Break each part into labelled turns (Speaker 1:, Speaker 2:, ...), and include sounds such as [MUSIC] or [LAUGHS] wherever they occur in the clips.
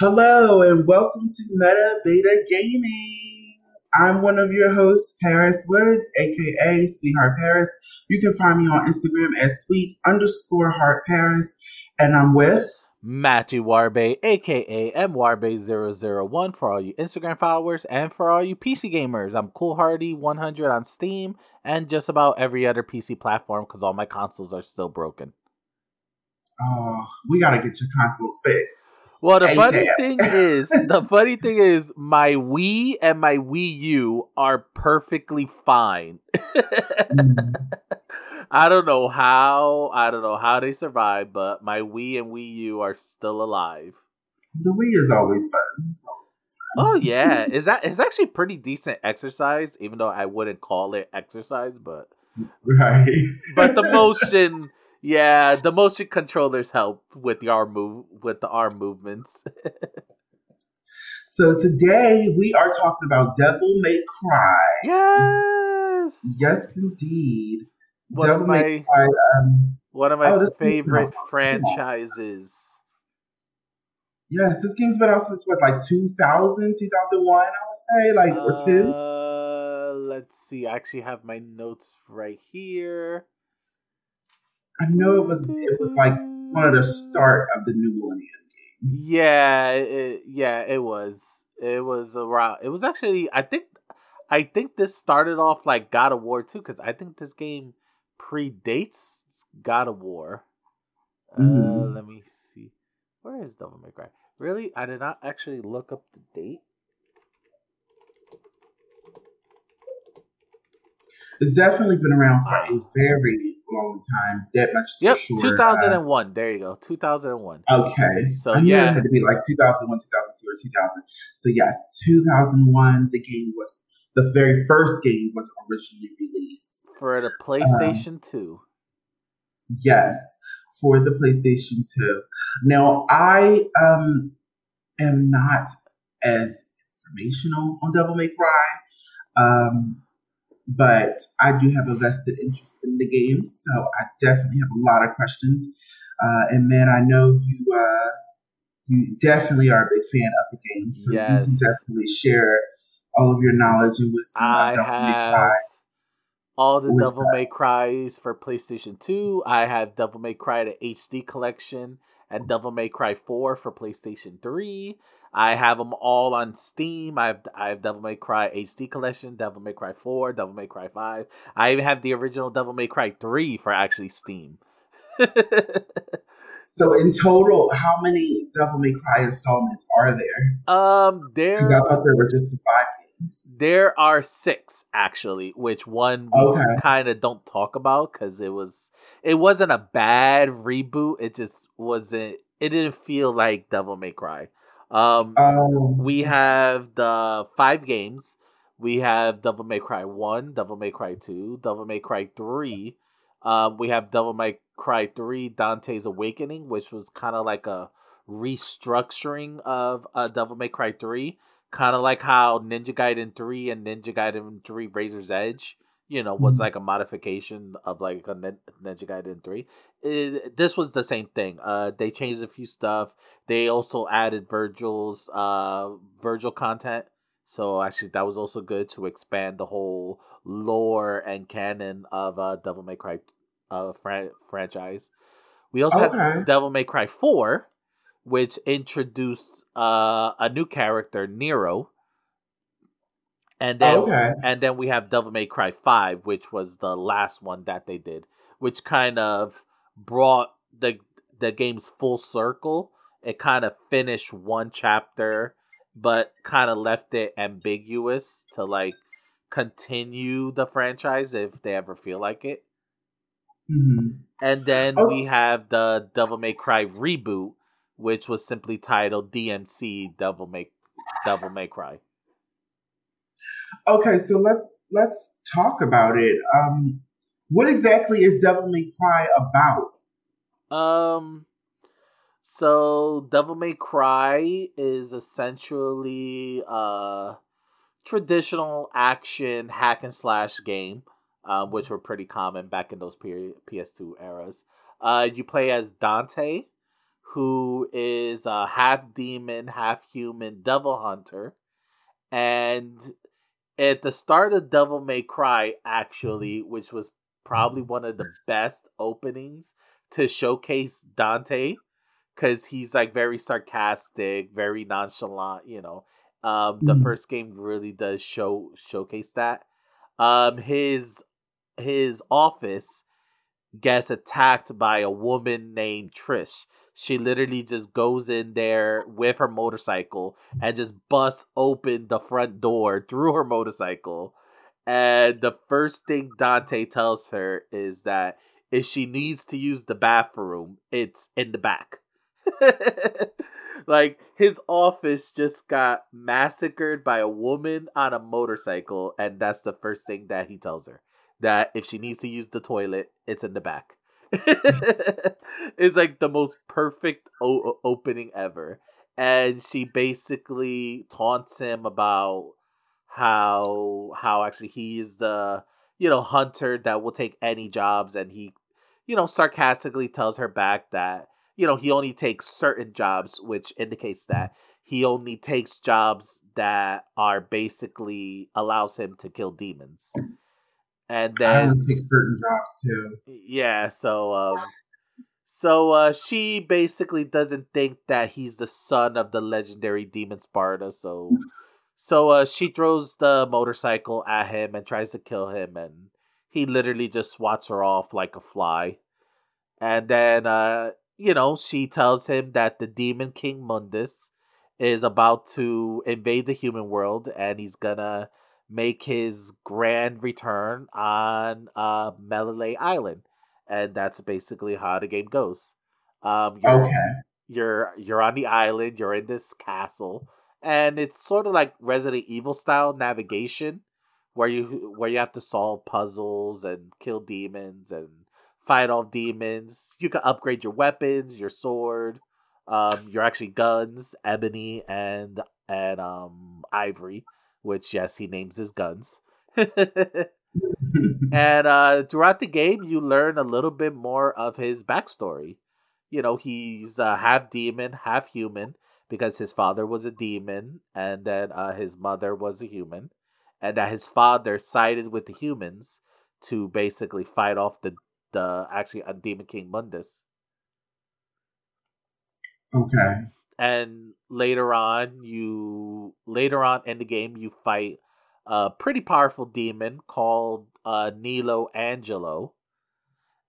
Speaker 1: Hello and welcome to Meta Beta Gaming. I'm one of your hosts, Paris Woods, aka Sweetheart Paris. You can find me on Instagram as sweet underscore heart Paris, and I'm with
Speaker 2: Matthew Warbe, aka MWarbe001 for all you Instagram followers and for all you PC gamers. I'm Cool Hardy 100 on Steam and just about every other PC platform because all my consoles are still broken.
Speaker 1: Oh, we gotta get your consoles fixed.
Speaker 2: Well, the funny thing is, the [LAUGHS] funny thing is, my Wii and my Wii U are perfectly fine. [LAUGHS] I don't know how. I don't know how they survived, but my Wii and Wii U are still alive.
Speaker 1: The Wii is always fun.
Speaker 2: oh yeah, is that it's actually pretty decent exercise, even though I wouldn't call it exercise, but [LAUGHS]
Speaker 1: right.
Speaker 2: but the motion, yeah, the motion controllers help with the arm move with the arm movements.
Speaker 1: so today we are talking about Devil May Cry.
Speaker 2: Yes.
Speaker 1: Yes, indeed
Speaker 2: one of my um, one of my oh, favorite franchises.
Speaker 1: Yes, this game's been out since what, like 2000, 2001, I would say, like or two.
Speaker 2: Uh, let's see. I actually have my notes right here.
Speaker 1: I know it was it was like one of the start of the new millennium games.
Speaker 2: Yeah, it, yeah, it was. It was around. It was actually. I think. I think this started off like God of War too, because I think this game predates God of War. Uh, mm-hmm. let me see. Where is Devil May Cry? Really? I did not actually look up the date.
Speaker 1: It's definitely been around for a very long time. That much
Speaker 2: yep,
Speaker 1: sure.
Speaker 2: 2001. Uh, there you go. 2001.
Speaker 1: Okay. So I yeah. it had to be like 2001, 2002, or 2000. So yes, 2001. The game was the very first game was originally released
Speaker 2: for the PlayStation um, 2.
Speaker 1: Yes, for the PlayStation 2. Now, I um am not as informational on Devil May Cry, um, but I do have a vested interest in the game, so I definitely have a lot of questions. Uh, and man, I know you uh, you definitely are a big fan of the game, so yes. you can definitely share all of your knowledge and wisdom.
Speaker 2: I have all the Devil May Cries for PlayStation 2. I have Devil May Cry the HD collection and Devil May Cry 4 for PlayStation 3. I have them all on Steam. I have I have Devil May Cry HD collection, Devil May Cry 4, Devil May Cry 5. I even have the original Devil May Cry 3 for actually Steam. [LAUGHS]
Speaker 1: so in total, how many Devil May Cry installments are there?
Speaker 2: Um, there.
Speaker 1: I thought there were just the five
Speaker 2: there are six actually, which one we okay. kind of don't talk about because it was it wasn't a bad reboot. It just wasn't. It didn't feel like Devil May Cry. Um, um, we have the five games. We have Devil May Cry One, Devil May Cry Two, Devil May Cry Three. Um, we have Devil May Cry Three: Dante's Awakening, which was kind of like a restructuring of uh, Devil May Cry Three kind of like how Ninja Gaiden 3 and Ninja Gaiden 3 Razor's Edge, you know, was mm-hmm. like a modification of like a Ninja Gaiden 3. It, this was the same thing. Uh, they changed a few stuff. They also added Vergil's uh Vergil content. So actually, that was also good to expand the whole lore and canon of uh, Devil May Cry uh, fran- franchise. We also okay. have Devil May Cry 4, which introduced uh, a new character, Nero. And then, okay. and then we have Devil May Cry Five, which was the last one that they did, which kind of brought the the game's full circle. It kind of finished one chapter, but kind of left it ambiguous to like continue the franchise if they ever feel like it.
Speaker 1: Mm-hmm.
Speaker 2: And then oh. we have the Devil May Cry reboot, which was simply titled DMC Devil May Devil May Cry.
Speaker 1: Okay, so let's let's talk about it. Um, what exactly is Devil May Cry about?
Speaker 2: Um, so Devil May Cry is essentially a traditional action hack and slash game, um, which were pretty common back in those period PS2 eras. Uh, you play as Dante, who is a half demon, half human devil hunter. And at the start of Devil May Cry, actually, which was probably one of the best openings to showcase Dante, because he's like very sarcastic, very nonchalant, you know. Um, the mm. first game really does show showcase that. Um, his his office gets attacked by a woman named Trish. She literally just goes in there with her motorcycle and just busts open the front door through her motorcycle. And the first thing Dante tells her is that if she needs to use the bathroom, it's in the back. [LAUGHS] like his office just got massacred by a woman on a motorcycle, and that's the first thing that he tells her that if she needs to use the toilet, it's in the back. [LAUGHS] it's like the most perfect o- opening ever. And she basically taunts him about how how actually he is the you know hunter that will take any jobs and he you know sarcastically tells her back that you know he only takes certain jobs which indicates that he only takes jobs that are basically allows him to kill demons and then
Speaker 1: I take certain jobs too.
Speaker 2: Yeah, so um, so uh, she basically doesn't think that he's the son of the legendary demon Sparda. So so uh, she throws the motorcycle at him and tries to kill him, and he literally just swats her off like a fly. And then uh, you know she tells him that the demon king Mundus is about to invade the human world, and he's gonna make his grand return on uh, Mallet Island, and that's basically how the game goes. Um, you're, okay. You're you're on the island. You're in this castle, and it's sort of like Resident Evil style navigation, where you where you have to solve puzzles and kill demons and fight off demons. You can upgrade your weapons, your sword, um, your actually guns, ebony and and um ivory which yes, he names his guns. [LAUGHS] [LAUGHS] and uh, throughout the game, you learn a little bit more of his backstory. You know, he's uh, half demon, half human, because his father was a demon, and then uh, his mother was a human, and that his father sided with the humans to basically fight off the the actually a demon king Mundus.
Speaker 1: Okay
Speaker 2: and later on you later on in the game you fight a pretty powerful demon called uh, Nelo Angelo,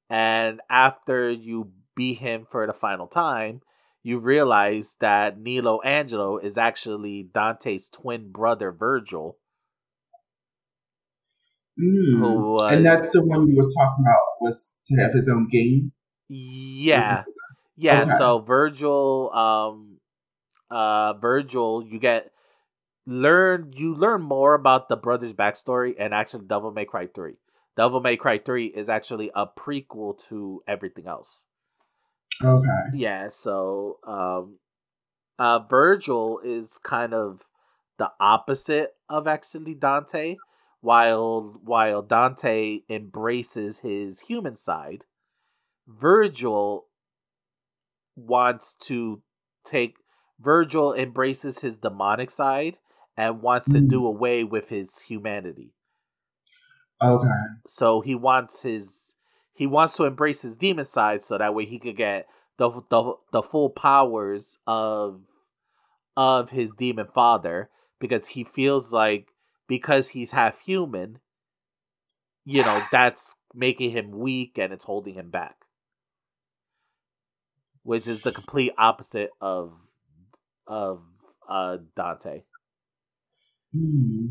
Speaker 2: and after you beat him for the final time, you realize that Nelo Angelo is actually Dante's twin brother Vergil.
Speaker 1: Mm. Who, uh, and that's the one you was talking about was to have his own game.
Speaker 2: Yeah, yeah. Okay. So Vergil, um, uh, Vergil, you get learn you learn more about the brothers' backstory and actually Devil May Cry three. Devil May Cry three is actually a prequel to everything else.
Speaker 1: Okay.
Speaker 2: Yeah. So, um, uh, Vergil is kind of the opposite of actually Dante. While while Dante embraces his human side, Vergil wants to take Vergil embraces his demonic side and wants to do mm. away with his humanity.
Speaker 1: Okay.
Speaker 2: So he wants his he wants to embrace his demon side so that way he could get the the, the full powers of of his demon father because he feels like because he's half human, you know, [SIGHS] that's making him weak and it's holding him back. Which is the complete opposite of of uh, Dante.
Speaker 1: Hmm.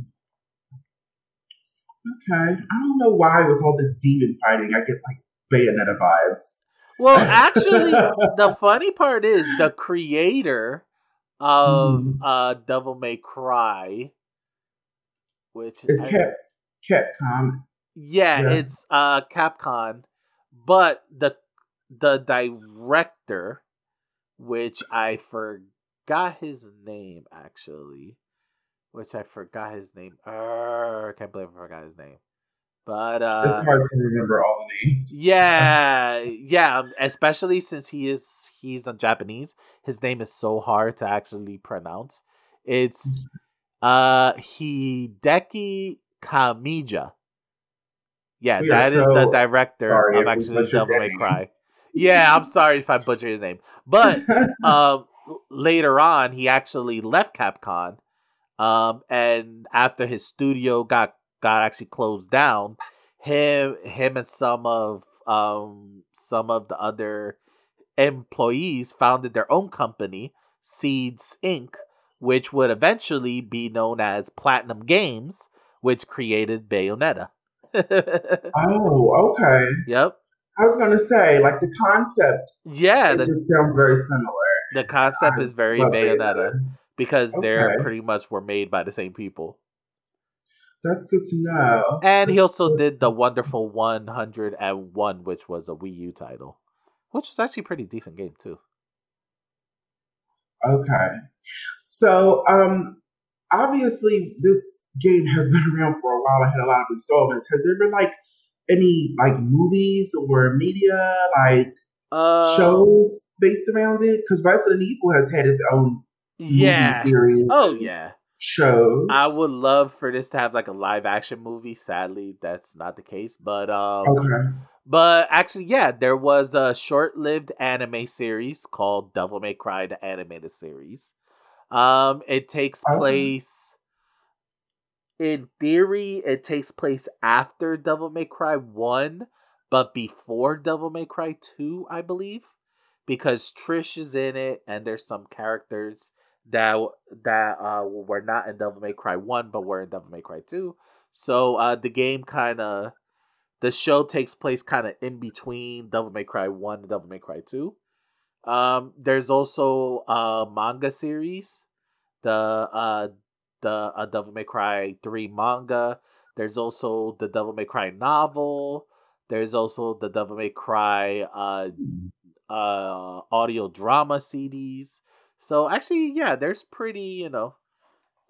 Speaker 1: Okay, I don't know why with all this demon fighting, I get like Bayonetta vibes.
Speaker 2: Well, actually, the funny part is the creator of mm. uh, Devil May Cry, which
Speaker 1: is Cap Capcom.
Speaker 2: Yeah, yes. it's uh, Capcom, but the the director, which I forgot forgot his name actually, which I forgot his name. I can't believe I forgot his name. But uh,
Speaker 1: it's hard to remember all the names.
Speaker 2: Yeah, [LAUGHS] yeah, um, especially since he is he's on Japanese. His name is so hard to actually pronounce. It's uh Hideki Kamiya. Yeah, we that is so the director of actually Devil May Cry. Yeah, I'm sorry if I butchered his name. But [LAUGHS] um, later on, he actually left Capcom. Um, and after his studio got got actually closed down, him him and some of um some of the other employees founded their own company, Seeds Inc., which would eventually be known as Platinum Games, which created Bayonetta. [LAUGHS]
Speaker 1: oh, okay.
Speaker 2: Yep.
Speaker 1: I was gonna say, like the concept.
Speaker 2: Yeah,
Speaker 1: it the, just sounds very similar.
Speaker 2: The concept I is very Bayonetta because okay. they're pretty much were made by the same people.
Speaker 1: That's good to know.
Speaker 2: And
Speaker 1: That's
Speaker 2: he also good. did the wonderful 101, which was a Wii U title, which was actually a pretty decent game too.
Speaker 1: Okay, so um, obviously this game has been [LAUGHS] around for a while. I had a lot of installments. Has there been like any like movies or media like uh, shows based around it? Because Resident Evil has had its own
Speaker 2: yeah.
Speaker 1: series.
Speaker 2: Oh yeah.
Speaker 1: Shows.
Speaker 2: I would love for this to have like a live action movie. Sadly, that's not the case. But um
Speaker 1: okay.
Speaker 2: But actually, yeah, there was a short-lived anime series called Devil May Cry: The Animated Series. Um, it takes okay. place in theory, it takes place after Devil May Cry 1, but before Devil May Cry 2, I believe. Because Trish is in it, and there's some characters that that uh, were not in Devil May Cry 1, but were in Devil May Cry 2. So uh, the game kind of. The show takes place kind of in between Devil May Cry 1 and Devil May Cry 2. Um, there's also a manga series, the uh, the uh, Devil May Cry 3 manga. There's also the Devil May Cry novel. There's also the Devil May Cry uh, uh, audio drama CDs. So actually, yeah, there's pretty, you know.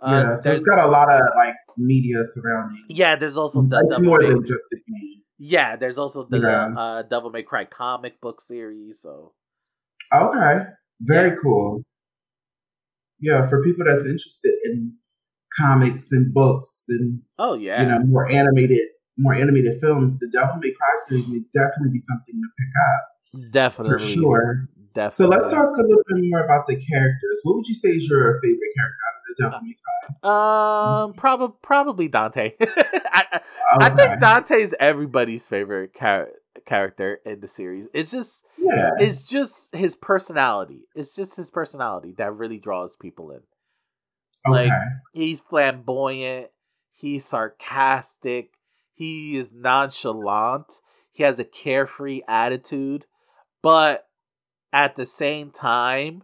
Speaker 1: Uh, yeah, so it's got a lot of like media surrounding.
Speaker 2: Yeah, there's also the
Speaker 1: it's more May... than just the game.
Speaker 2: Yeah, there's also the yeah. uh, Devil May Cry comic book series. So
Speaker 1: okay, very yeah. cool. Yeah, for people that's interested in comics and books and
Speaker 2: oh yeah,
Speaker 1: you know more animated more animated films. The Devil May Cry series may definitely be something to pick
Speaker 2: up. Definitely,
Speaker 1: for sure.
Speaker 2: Definitely.
Speaker 1: So let's talk a little bit more about the characters. What would you say is your favorite character out of the Devil May
Speaker 2: Cry? Um, probably probably Dante. [LAUGHS] I, okay. I think Dante's everybody's favorite char- character in the series. It's just
Speaker 1: yeah.
Speaker 2: it's just his personality. It's just his personality that really draws people in. Like he's flamboyant, he's sarcastic, he is nonchalant, he has a carefree attitude, but at the same time,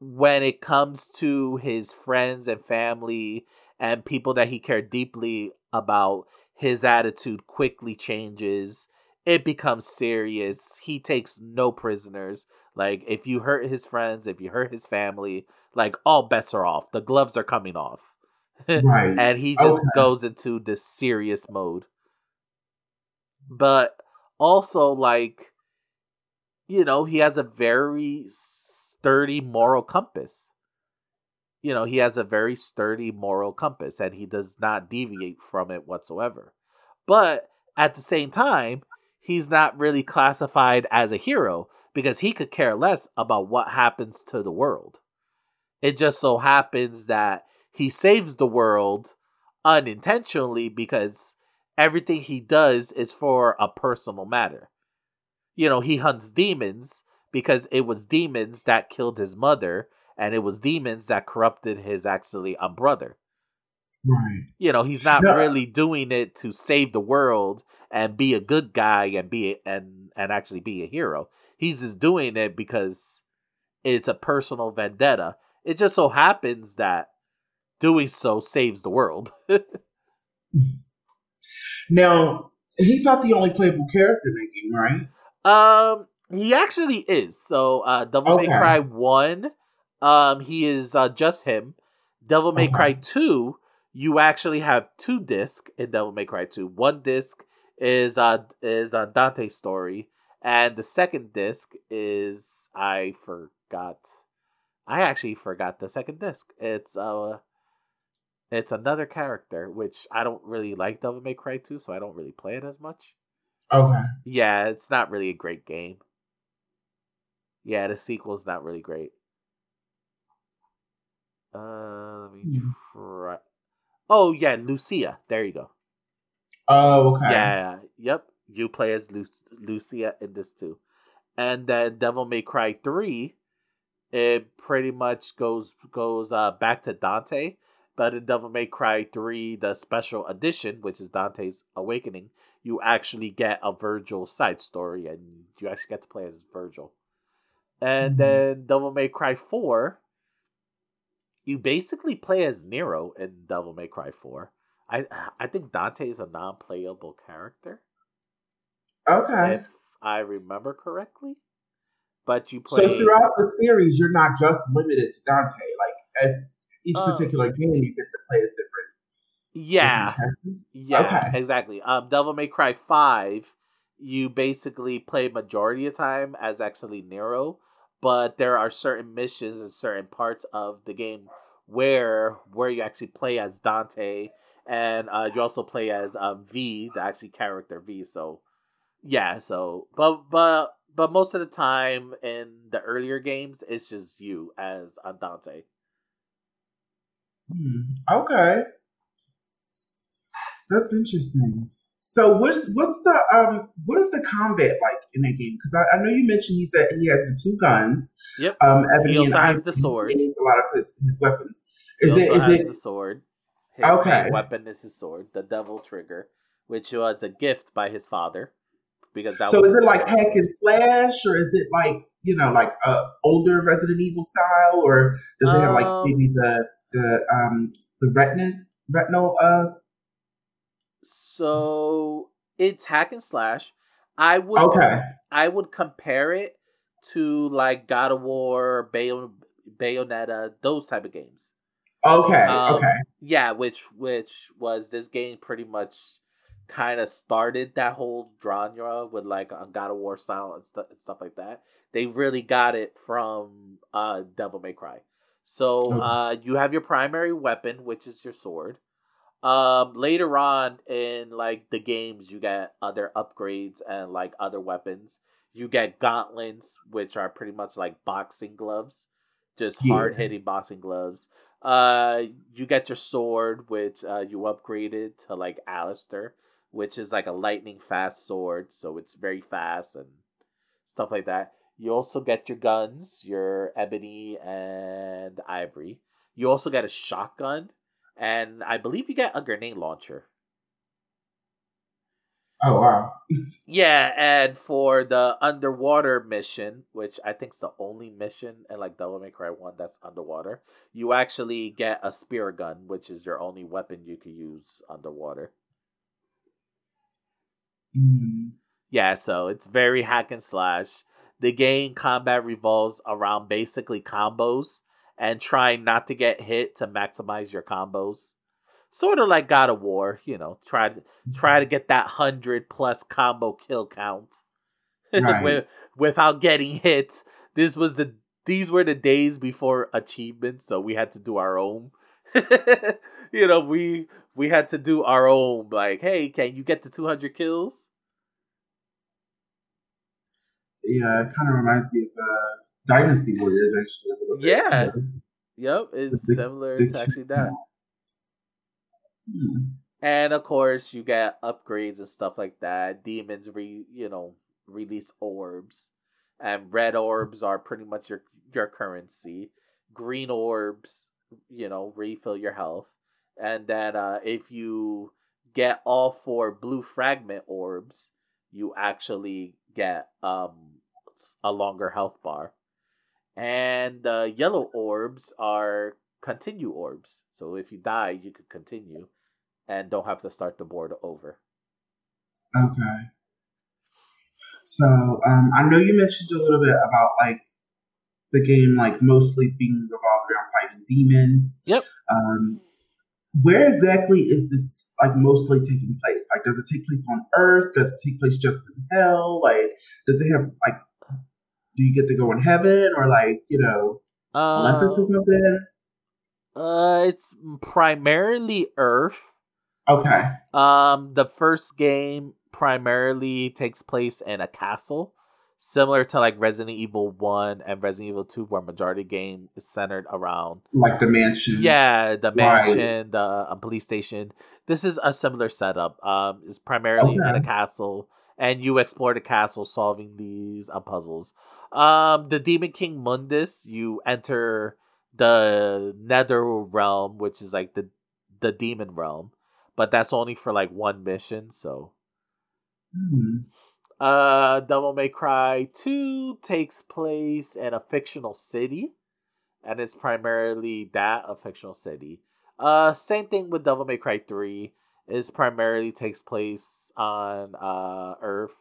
Speaker 2: when it comes to his friends and family and people that he cared deeply about, his attitude quickly changes. It becomes serious. He takes no prisoners. Like if you hurt his friends, if you hurt his family, like all bets are off. The gloves are coming off. [LAUGHS]
Speaker 1: Right.
Speaker 2: and he just okay. goes into this serious mode. But also like you know, he has a very sturdy moral compass. You know, he has a very sturdy moral compass and he does not deviate from it whatsoever. But at the same time, he's not really classified as a hero because he could care less about what happens to the world. It just so happens that he saves the world unintentionally because everything he does is for a personal matter. You know, he hunts demons because it was demons that killed his mother and it was demons that corrupted his actually a brother.
Speaker 1: Right.
Speaker 2: You know, he's not no. really doing it to save the world and be a good guy and be and and actually be a hero. He's just doing it because it's a personal vendetta it just so happens that doing so saves the world. [LAUGHS] [LAUGHS]
Speaker 1: now, he's not the only playable character in the game, right?
Speaker 2: Um, he actually is. So, uh, Devil okay. May Cry One, um, he is uh, just him. Devil May okay. Cry Two, you actually have two discs in Devil May Cry Two. One disc is uh is uh, Dante's story, and the second disc is I forgot. I actually forgot the second disc. It's uh it's another character, which I don't really like Devil May Cry 2, so I don't really play it as much.
Speaker 1: Okay.
Speaker 2: Yeah, it's not really a great game. Yeah, the sequel's not really great. Uh, let me mm. try. Oh yeah, Lucia. There you go.
Speaker 1: Oh, okay.
Speaker 2: Yeah, yep. You play as Lu- Lucia in this too, and then Devil May Cry three. It pretty much goes goes uh, back to Dante, but in Devil May Cry three, the special edition, which is Dante's Awakening, you actually get a Vergil side story, and you actually get to play as Vergil. And mm-hmm. then Devil May Cry four, you basically play as Nero in Devil May Cry 4. I I think Dante is a non-playable character.
Speaker 1: Okay. If
Speaker 2: I remember correctly. But you play
Speaker 1: So throughout the series you're not just limited to Dante. Like as each uh, particular game you get to play as different.
Speaker 2: Yeah. Yeah, okay. exactly. Um Devil May Cry 5 you basically play majority of time as actually Nero but there are certain missions and certain parts of the game where where you actually play as Dante and uh, you also play as um, V, the actually character V. So yeah, so but but but most of the time in the earlier games, it's just you as a Dante.
Speaker 1: Hmm. Okay, that's interesting. So what's what's the um what is the combat like in that game? Because I, I, know you mentioned he said he has the two guns.
Speaker 2: Yep.
Speaker 1: Um, Ebony
Speaker 2: he also and has the sword.
Speaker 1: He a lot of his, his weapons. Is it is it
Speaker 2: the sword? His
Speaker 1: okay.
Speaker 2: weapon is his sword, the Devil Trigger, which was a gift by his father. Because that
Speaker 1: so is it like hack and slash, or is it like you know like a older Resident Evil style, or does it have like um, maybe the the um the retinal retinal uh
Speaker 2: so it's hack and slash. I would
Speaker 1: okay.
Speaker 2: I would compare it to like God of War, Bay- Bayonetta, those type of games.
Speaker 1: Okay. Um, okay.
Speaker 2: Yeah, which which was this game pretty much kind of started that whole genre with like a God of War style and, st- and stuff like that. They really got it from uh Devil May Cry. So okay. uh you have your primary weapon, which is your sword. Um, later on in like the games, you get other upgrades and like other weapons. You get gauntlets, which are pretty much like boxing gloves, just yeah. hard hitting boxing gloves. Uh, you get your sword, which uh, you upgraded to like Alastor, which is like a lightning fast sword, so it's very fast and stuff like that. You also get your guns, your ebony and ivory. You also get a shotgun, and I believe you get a grenade launcher.
Speaker 1: Oh wow!
Speaker 2: yeah, and for the underwater mission, which I think is the only mission in like Devil May Cry One that's underwater, you actually get a spear gun, which is your only weapon you can use underwater.
Speaker 1: Mm.
Speaker 2: Yeah, so it's very hack and slash. The game combat revolves around basically combos and trying not to get hit to maximize your combos. Sort of like God of War, you know, try to try to get that hundred plus combo kill count [LAUGHS] right. without getting hit. This was the these were the days before achievements, so we had to do our own. [LAUGHS] you know, we we had to do our own. Like, hey, can you get to two hundred kills?
Speaker 1: Yeah, it kind of reminds me of uh, Dynasty Warriors actually.
Speaker 2: Yeah. Yep, it's the, similar the, to actually that. Hmm. And of course, you get upgrades and stuff like that. Demons re you know release orbs, and red orbs are pretty much your your currency. Green orbs, you know, refill your health, and then uh, if you get all four blue fragment orbs, you actually get um a longer health bar. And the yellow orbs are continue orbs. So if you die, you could continue and don't have to start the board over.
Speaker 1: Okay. So um, I know you mentioned a little bit about like the game, like mostly being revolved around fighting demons.
Speaker 2: Yep.
Speaker 1: Um, where exactly is this like mostly taking place? Like, does it take place on Earth? Does it take place just in hell? Like, does it have like, do you get to go in heaven or like you know, uh, Olympus or something?
Speaker 2: Uh, it's primarily Earth.
Speaker 1: Okay.
Speaker 2: Um, the first game primarily takes place in a castle similar to like Resident Evil One and Resident Evil Two, where majority game is centered around
Speaker 1: like the mansion.
Speaker 2: Yeah, the mansion, right. the uh, police station. This is a similar setup. Um, it's primarily okay. in a castle, and you explore the castle, solving these uh, puzzles. Um, the Demon King Mundus, you enter the Nether realm, which is like the the demon realm, but that's only for like one mission. So.
Speaker 1: Hmm.
Speaker 2: Uh, Devil May Cry 2 takes place in a fictional city, and it's primarily that a fictional city. Uh, same thing with Devil May Cry 3 is primarily takes place on uh Earth.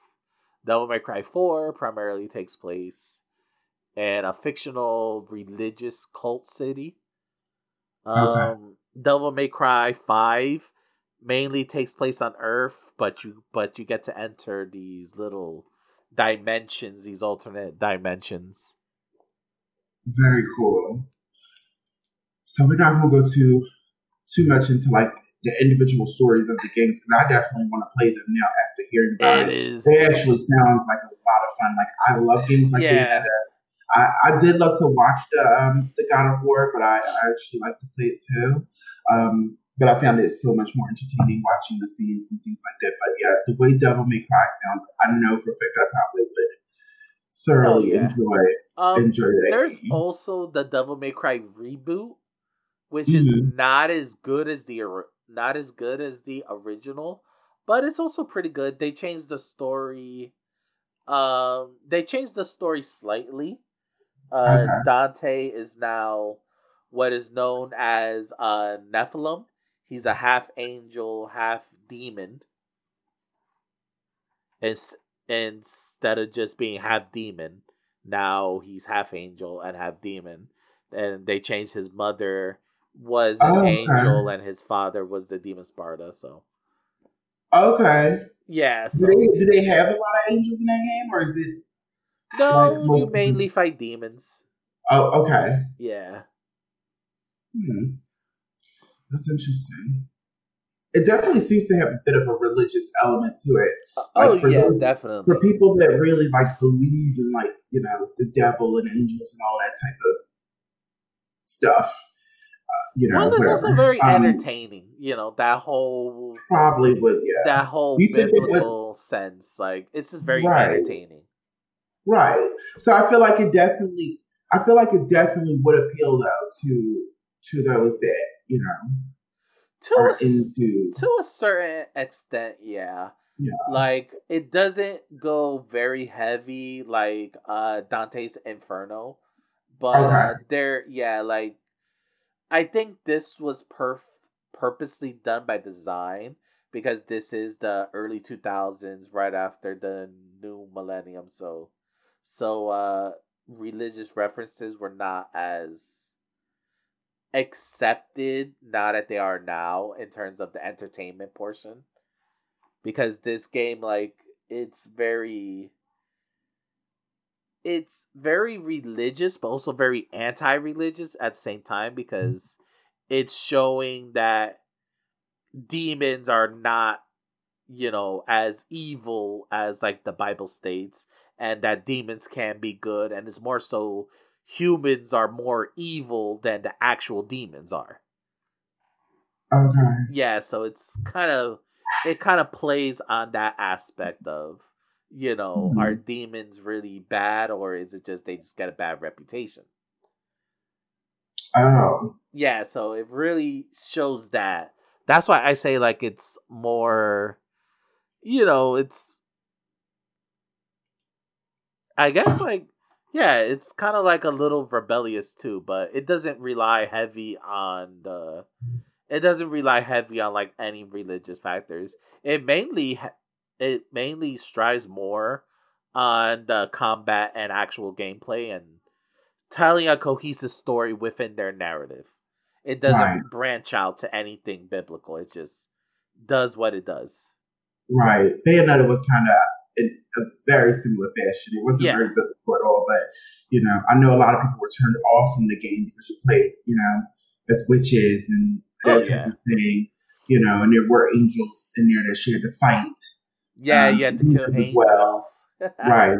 Speaker 2: Devil May Cry 4 primarily takes place in a fictional religious cult city. Um, okay. Devil May Cry 5 mainly takes place on Earth but you but you get to enter these little dimensions, these alternate dimensions.
Speaker 1: Very cool. So we're not gonna go too too much into like the individual stories of the games because I definitely want to play them now after hearing about it. it. Actually sounds like a lot of fun. Like I love games like yeah. I, I did love to watch the um, the God of War, but I, I actually like to play it too. Um, but I found it so much more entertaining watching the scenes and things like that. But yeah, the way Devil May Cry sounds, I don't know for a fact I probably would thoroughly oh, yeah. enjoy um, enjoy that.
Speaker 2: There's game. also the Devil May Cry reboot, which mm-hmm. is not as good as the not as good as the original, but it's also pretty good. They changed the story. Um, they changed the story slightly. Uh, okay. Dante is now what is known as uh, Nephilim he's a half angel, half demon. It's, instead of just being half demon, now he's half angel and half demon. And they changed his mother was an okay. angel and his father was the demon Sparda. So
Speaker 1: okay,
Speaker 2: yeah. So,
Speaker 1: do, they, do they have a lot of angels in that game, or is it?
Speaker 2: No, like you mainly fight demons.
Speaker 1: Oh, okay.
Speaker 2: Yeah.
Speaker 1: Hmm. That's interesting. It definitely seems to have a bit of a religious element to it.
Speaker 2: Uh, like oh for yeah, those, definitely.
Speaker 1: For people that really like believe in like you know the devil and angels and all that type of stuff. You know,
Speaker 2: well, it's also very um, entertaining. You know that whole
Speaker 1: probably would yeah
Speaker 2: that whole you biblical sense. Like it's just very right. entertaining.
Speaker 1: Right. So I feel like it definitely. I feel like it definitely would appeal though to to those that you know,
Speaker 2: to are a, into to a certain extent, yeah.
Speaker 1: Yeah.
Speaker 2: Like it doesn't go very heavy like uh Dante's Inferno, but okay. uh, there, yeah, like I think this was perf- purposely done by design because this is the early 2000s right after the new millennium so so uh religious references were not as accepted now that they are now in terms of the entertainment portion because this game like it's very it's very religious but also very anti-religious at the same time mm-hmm. because it's showing that demons are not you know as evil as like the bible states and that demons can be good and it's more so humans are more evil than the actual demons are.
Speaker 1: Okay.
Speaker 2: Yeah, so it's kind of it kind of plays on that aspect of you know mm-hmm. are demons really bad or is it just they just get a bad reputation?
Speaker 1: Oh.
Speaker 2: Yeah, so it really shows that. That's why I say like it's more you know, it's I guess like yeah, it's kind of like a little rebellious too, but it doesn't rely heavy on the. It doesn't rely heavy on like any religious factors. It mainly it mainly strives more on the combat and actual gameplay and telling a cohesive story within their narrative. It doesn't right. branch out to anything biblical. It just does what it does.
Speaker 1: Right. Bayonetta was kind of in a very similar fashion. It wasn't yeah. very biblical at all, but you know, I know a lot of people were turned off from the game because you played, you know, as witches and oh, that oh, type yeah. of thing. You know, and there were angels in there that shared the fight.
Speaker 2: Yeah, um, you had to kill angels. Well. [LAUGHS]
Speaker 1: right.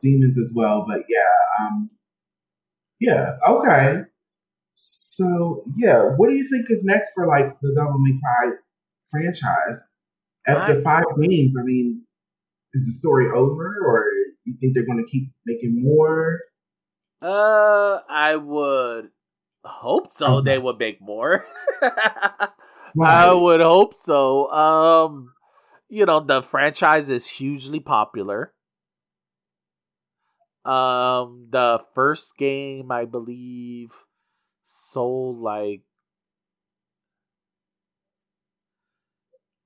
Speaker 1: Demons as well, but yeah, um, yeah, okay. So yeah, what do you think is next for like the Devil May Cry franchise? After I, five games, I mean, is the story over, or you think they're going to keep making more?
Speaker 2: Uh, I would hope so. Okay. They would make more. [LAUGHS] right. I would hope so. Um, you know, the franchise is hugely popular. Um, the first game, I believe, sold like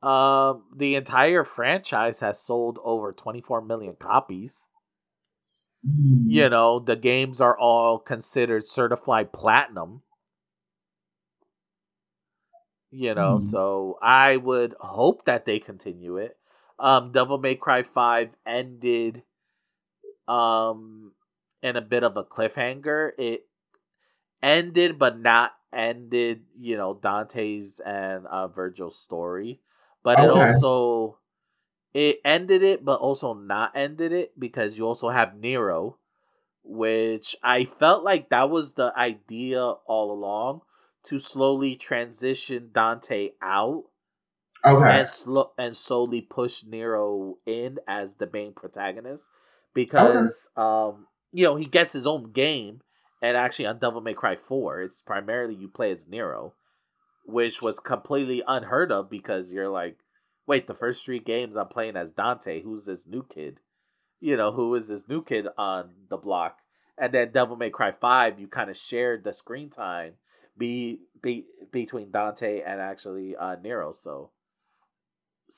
Speaker 2: um the entire franchise has sold over 24 million copies. Mm. You know, the games are all considered certified platinum. You know, mm. so I would hope that they continue it. Um Devil May Cry 5 ended um in a bit of a cliffhanger. It ended but not ended, you know, Dante's and uh, Vergil's story, but okay. it also it ended it but also not ended it because you also have Nero, which I felt like that was the idea all along to slowly transition Dante out. Okay. And slow and slowly push Nero in as the main protagonist because okay. um you know he gets his own game and actually on Devil May Cry 4 it's primarily you play as Nero which was completely unheard of because you're like wait the first three games I'm playing as Dante who's this new kid you know who is this new kid on the block and then Devil May Cry 5 you kind of shared the screen time be, be between Dante and actually uh Nero so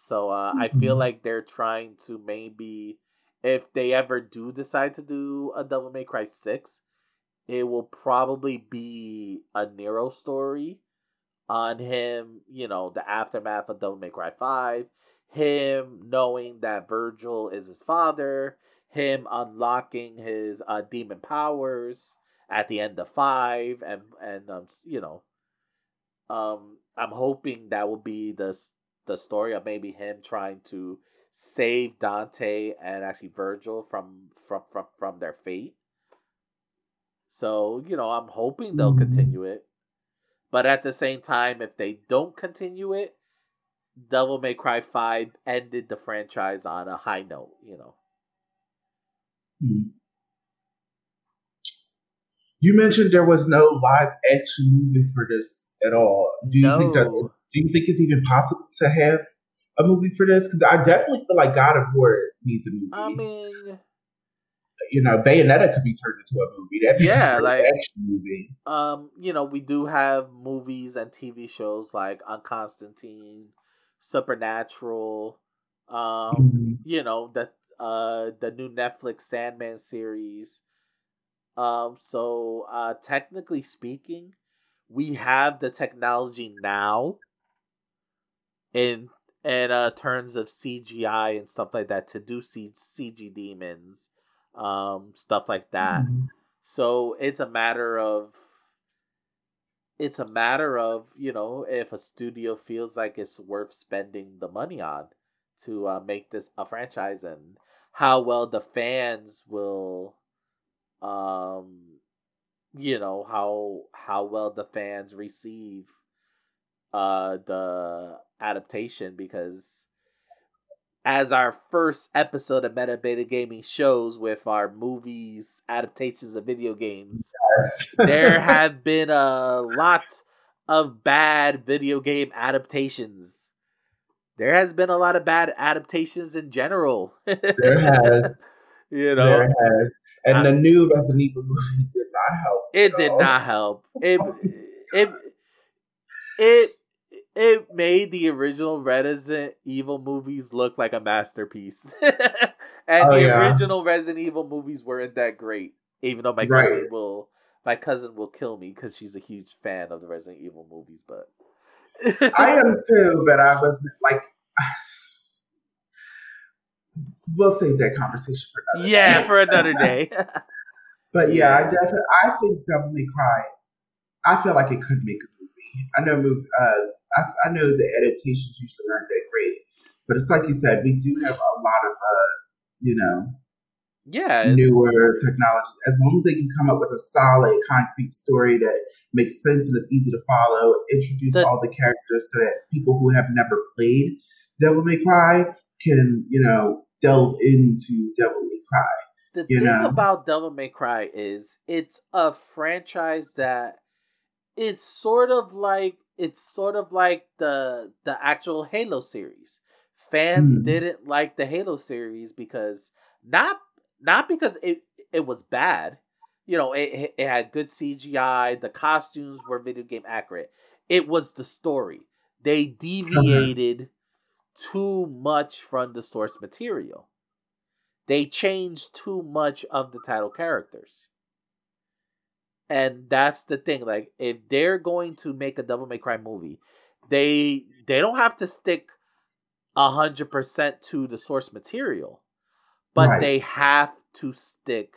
Speaker 2: so uh, mm-hmm. I feel mm-hmm. like they're trying to maybe if they ever do decide to do a Devil May Cry 6, it will probably be a Nero story on him, you know, the aftermath of Devil May Cry 5, him knowing that Vergil is his father, him unlocking his uh, demon powers at the end of 5 and and um, you know, um I'm hoping that will be the the story of maybe him trying to save Dante and actually Vergil from from from, from their fate. So, you know, I'm hoping they'll mm-hmm. continue it. But at the same time, if they don't continue it, Devil May Cry 5 ended the franchise on a high note, you know.
Speaker 1: Hmm. You mentioned there was no live action movie for this at all. Do you no. think that do you think it's even possible to have a movie for this? Because I definitely feel like God of War needs a movie.
Speaker 2: I mean,
Speaker 1: you know, Bayonetta could be turned into a movie. That'd be yeah, like action movie.
Speaker 2: Um, you know, we do have movies and TV shows like on Constantine, Supernatural. Um, mm-hmm. you know the uh the new Netflix Sandman series. Um, so uh, technically speaking, we have the technology now in in uh, terms of CGI and stuff like that to do C- CG demons, um, stuff like that. Mm-hmm. So it's a matter of it's a matter of you know if a studio feels like it's worth spending the money on to uh, make this a franchise and how well the fans will um you know how how well the fans receive uh the adaptation because as our first episode of Meta Beta Gaming shows with our movies adaptations of video games, yes. there [LAUGHS] have been a lot of bad video game adaptations. There has been a lot of bad adaptations in general. [LAUGHS]
Speaker 1: there has. You know, there has. And I, the new Resident Evil movie [LAUGHS] did not help.
Speaker 2: It did not help. It it it it made the original Resident Evil movies look like a masterpiece. [LAUGHS] and oh, the yeah. original Resident Evil movies weren't that great, even though my right. cousin will my cousin will kill me because she's a huge fan of the Resident Evil movies, but
Speaker 1: I am too, but I wasn't like. We'll save that conversation for
Speaker 2: another. Yeah, day. for another [LAUGHS] day.
Speaker 1: but yeah, I definitely I think Devil May Cry. I feel like it could make a movie. I know move. Uh, I, I know the adaptations usually aren't that great, but it's like you said, we do have a lot of uh, you know
Speaker 2: yeah
Speaker 1: newer technology as long as they can come up with a solid concrete story that makes sense and is easy to follow introduce the, all the characters so that people who have never played devil may cry can you know delve into devil may cry
Speaker 2: the you thing know? about devil may cry is it's a franchise that it's sort of like it's sort of like the the actual halo series fans mm. didn't like the halo series because not not because it it was bad. You know, it it had good CGI. The costumes were video game accurate. It was the story. They deviated too much from the source material. They changed too much of the title characters. And that's the thing. Like, if they're going to make a Devil May Cry movie, they they don't have to stick hundred percent to the source material but right. they have to stick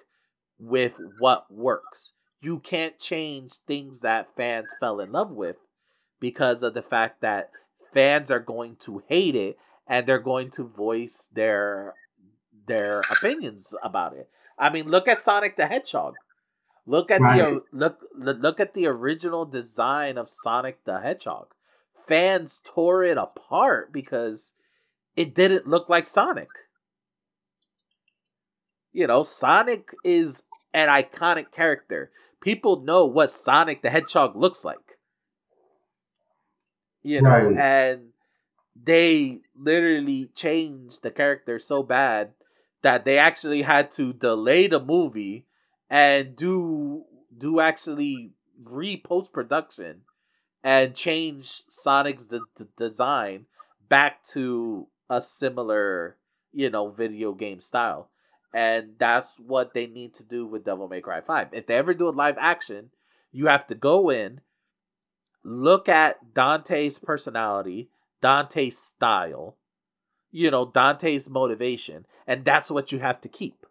Speaker 2: with what works. You can't change things that fans fell in love with because of the fact that fans are going to hate it and they're going to voice their their opinions about it. I mean, look at Sonic the Hedgehog. Look at right. the look look at the original design of Sonic the Hedgehog. Fans tore it apart because it didn't look like Sonic. You know, Sonic is an iconic character. People know what Sonic the Hedgehog looks like. You know, right. and they literally changed the character so bad that they actually had to delay the movie and do do actually re post production and change Sonic's d- d- design back to a similar, you know, video game style. And that's what they need to do with Devil May Cry 5. If they ever do a live action, you have to go in, look at Dante's personality, Dante's style, you know, Dante's motivation, and that's what you have to keep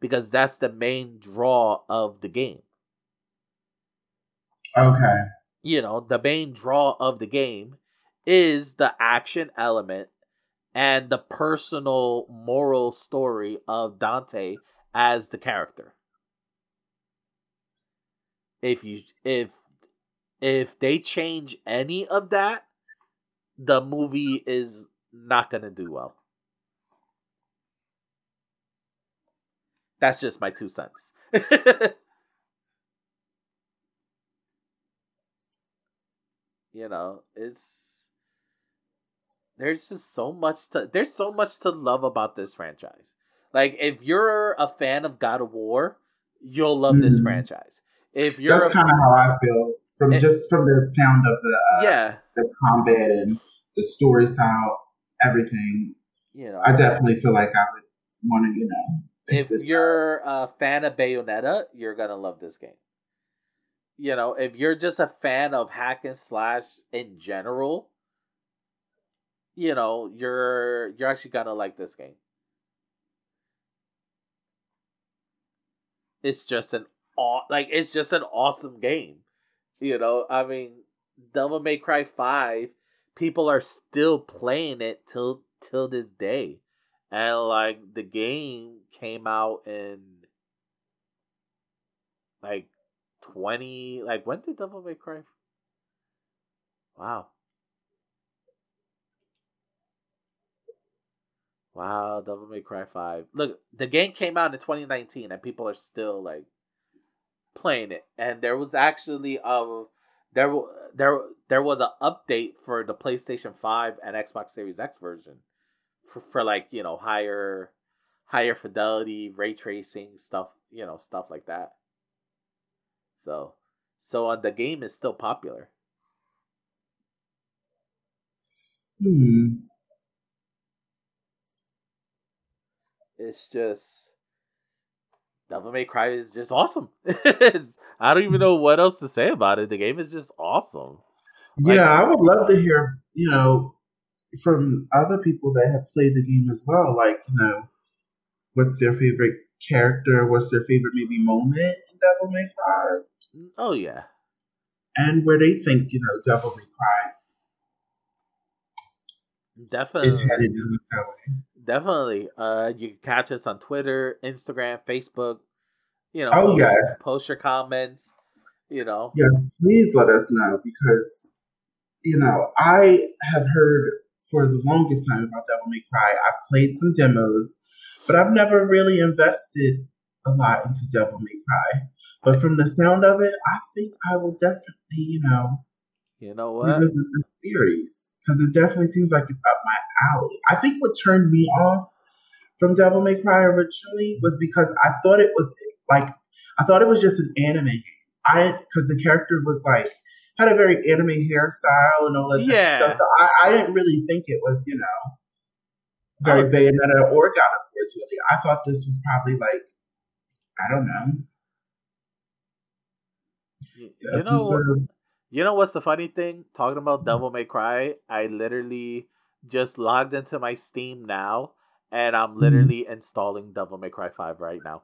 Speaker 2: because that's the main draw of the game.
Speaker 1: Okay.
Speaker 2: You know, the main draw of the game is the action element and the personal moral story of Dante as the character. If you if if they change any of that, the movie is not going to do well. That's just my two cents. [LAUGHS] you know, it's there's just so much to there's so much to love about this franchise. Like if you're a fan of God of War, you'll love mm-hmm. this franchise. If you're
Speaker 1: that's kind of how I feel from if, just from the sound of the uh,
Speaker 2: yeah
Speaker 1: the combat and the story style, everything. You know, I definitely feel like I would want to, you know.
Speaker 2: If you're a fan of Bayonetta, you're gonna love this game. You know, if you're just a fan of hack and slash in general, you know, you're you're actually gonna like this game. It's just an aw- like it's just an awesome game. You know, I mean, Devil May Cry Five, people are still playing it till till this day, and like the game came out in like twenty. Like when did Devil May Cry? Wow, Wow, Devil May Cry 5. Look, the game came out in 2019 and people are still like playing it. And there was actually a there there there was an update for the PlayStation 5 and Xbox Series X version for, for like, you know, higher higher fidelity, ray tracing stuff, you know, stuff like that. So, so uh, the game is still popular.
Speaker 1: Hmm.
Speaker 2: It's just Devil May Cry is just awesome. [LAUGHS] I don't even know what else to say about it. The game is just awesome.
Speaker 1: Yeah, like, I uh, would love to hear, you know, from other people that have played the game as well. Like, you know, what's their favorite character? What's their favorite maybe moment in Devil May Cry?
Speaker 2: Mm, oh yeah.
Speaker 1: And where they think, you know, Devil May Cry
Speaker 2: Definitely. is headed in that way. Definitely. Uh, you can catch us on Twitter, Instagram, Facebook. You know,
Speaker 1: oh
Speaker 2: post,
Speaker 1: yes,
Speaker 2: post your comments. You know,
Speaker 1: yeah. Please let us know because you know I have heard for the longest time about Devil May Cry. I've played some demos, but I've never really invested a lot into Devil May Cry. But from the sound of it, I think I will definitely, you know,
Speaker 2: you know what, revisit
Speaker 1: the series because it definitely seems like it's up my alley. I think what turned me off from Devil May Cry originally was because I thought it was like I thought it was just an anime. I didn't because the character was like had a very anime hairstyle and all that type yeah. of stuff. I, I, didn't really think it was, you know, very oh. Bayonetta or God of War. Really, I thought this was probably like, I don't know.
Speaker 2: You, you know, sort of... you know what's the funny thing? Talking about Devil May Cry, I literally just logged into my Steam now, and I'm mm-hmm. literally installing Devil May Cry Five right now.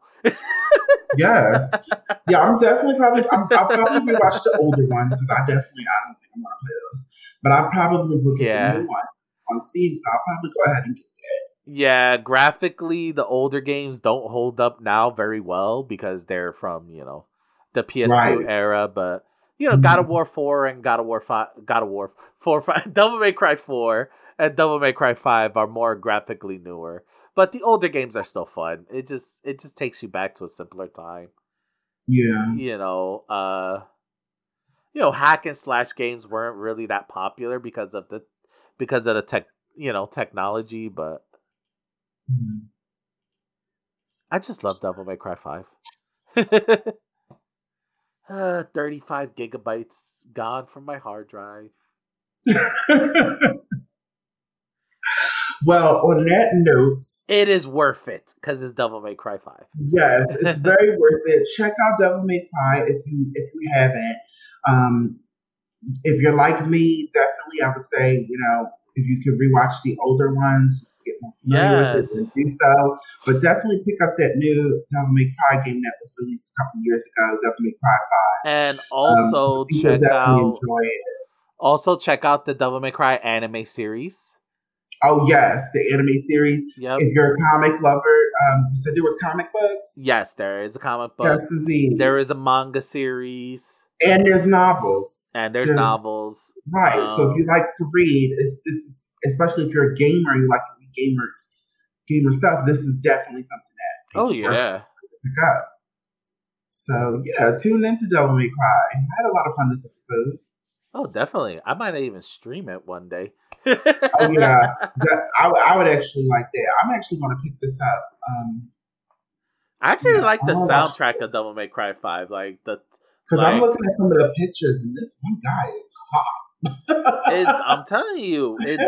Speaker 1: yes. [LAUGHS] Yeah, I'm definitely probably I'm, I'll probably rewatch the older ones because I definitely I don't think I'm gonna play those. But I probably will get yeah. the new one on Steam, so I'll probably go ahead and get that.
Speaker 2: Yeah, graphically the older games don't hold up now very well because they're from, you know, the PS2 right. era, but you know. God of War 4 and God of War 5 God of War 4 5 [LAUGHS] Devil May Cry 4 and Devil May Cry 5 are more graphically newer. But the older games are still fun. It just it just takes you back to a simpler time.
Speaker 1: Yeah.
Speaker 2: You know, uh you know, hack and slash games weren't really that popular because of the because of the tech you know, technology, but mm-hmm. I just love Devil May Cry 5. [LAUGHS] uh, 35 gigabytes gone from my hard drive. [LAUGHS]
Speaker 1: Well, on that note,
Speaker 2: it is worth it because it's Devil May Cry Five.
Speaker 1: yes, it's [LAUGHS] very worth it. Check out Devil May Cry if you if you haven't. Um, if you're like me, definitely I would say you know if you could rewatch the older ones, just get more familiar yes. with it and do so. But definitely pick up that new Devil May Cry game that was released a couple years ago, Devil May Cry Five,
Speaker 2: and also um, check out. Also check out the Devil May Cry anime series.
Speaker 1: Oh yes, the anime series. Yep. If you're a comic lover, um, you said there was comic books.
Speaker 2: Yes, there is a comic book.
Speaker 1: Yes, indeed.
Speaker 2: There is a manga series.
Speaker 1: And there's novels.
Speaker 2: And there's, there's novels.
Speaker 1: Right. Um, so if um, you like to read, it's this is especially if you're a gamer, you like to read gamer gamer stuff. This is definitely something that
Speaker 2: oh yeah
Speaker 1: pick up. So yeah, tune into Devil May Cry. I had a lot of fun this episode.
Speaker 2: Oh, definitely. I might even stream it one day.
Speaker 1: oh yeah, [LAUGHS] that, I, I would actually like that. I'm actually going to pick this up. Um,
Speaker 2: I actually yeah, like the soundtrack of Devil May Cry Five, like the
Speaker 1: because like, I'm looking at some of the pictures, and this one guy is hot.
Speaker 2: it's, I'm telling you, it's,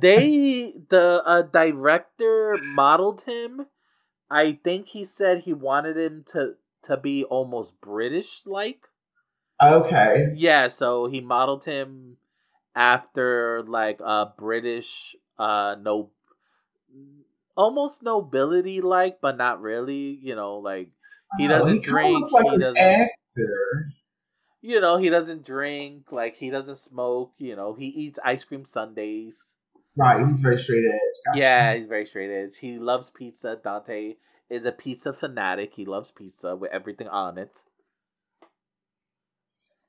Speaker 2: they the uh, director modeled him. I think he said he wanted him to to be almost British like.
Speaker 1: Okay.
Speaker 2: Yeah, so he modeled him after like a British uh no almost nobility like, but not really, you know, like he doesn't oh, he drink, like he doesn't actor. You know, he doesn't drink, like he doesn't smoke, you know, he eats ice cream sundaes.
Speaker 1: Right, he's very straight edge.
Speaker 2: Gotcha. Yeah, he's very straight edge. He loves pizza. Dante is a pizza fanatic. He loves pizza with everything on it.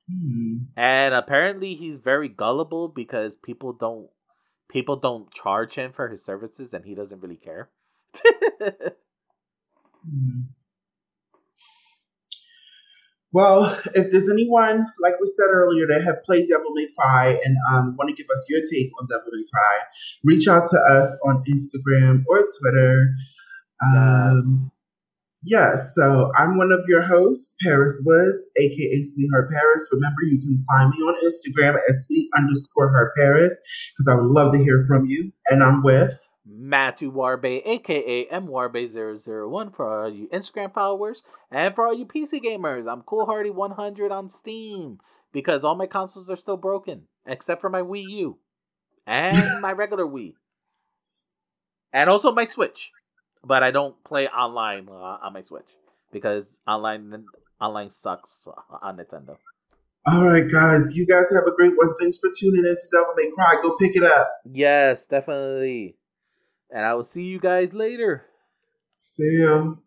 Speaker 2: Hmm. And apparently he's very gullible because people don't people don't charge him for his services and he doesn't really care. [LAUGHS]
Speaker 1: hmm. Well, if there's anyone, like we said earlier, that have played Devil May Cry and um, want to give us your take on Devil May Cry, reach out to us on Instagram or Twitter. Um, Yes, so I'm one of your hosts, Paris Woods, aka Sweetheart Paris. Remember, you can find me on Instagram at sweet underscore her Paris because I would love to hear from you. And I'm with
Speaker 2: Matthew Warbay, aka MWarbay001 for all you Instagram followers, and for all you PC gamers, I'm Cool Hardy 100 on Steam because all my consoles are still broken except for my Wii U and [LAUGHS] my regular Wii, and also my Switch. But I don't play online uh, on my Switch because online online sucks on Nintendo.
Speaker 1: All right, guys. You guys have a great one. Thanks for tuning in to Devil May Cry. Go pick it up.
Speaker 2: Yes, definitely. And I will see you guys later.
Speaker 1: See you.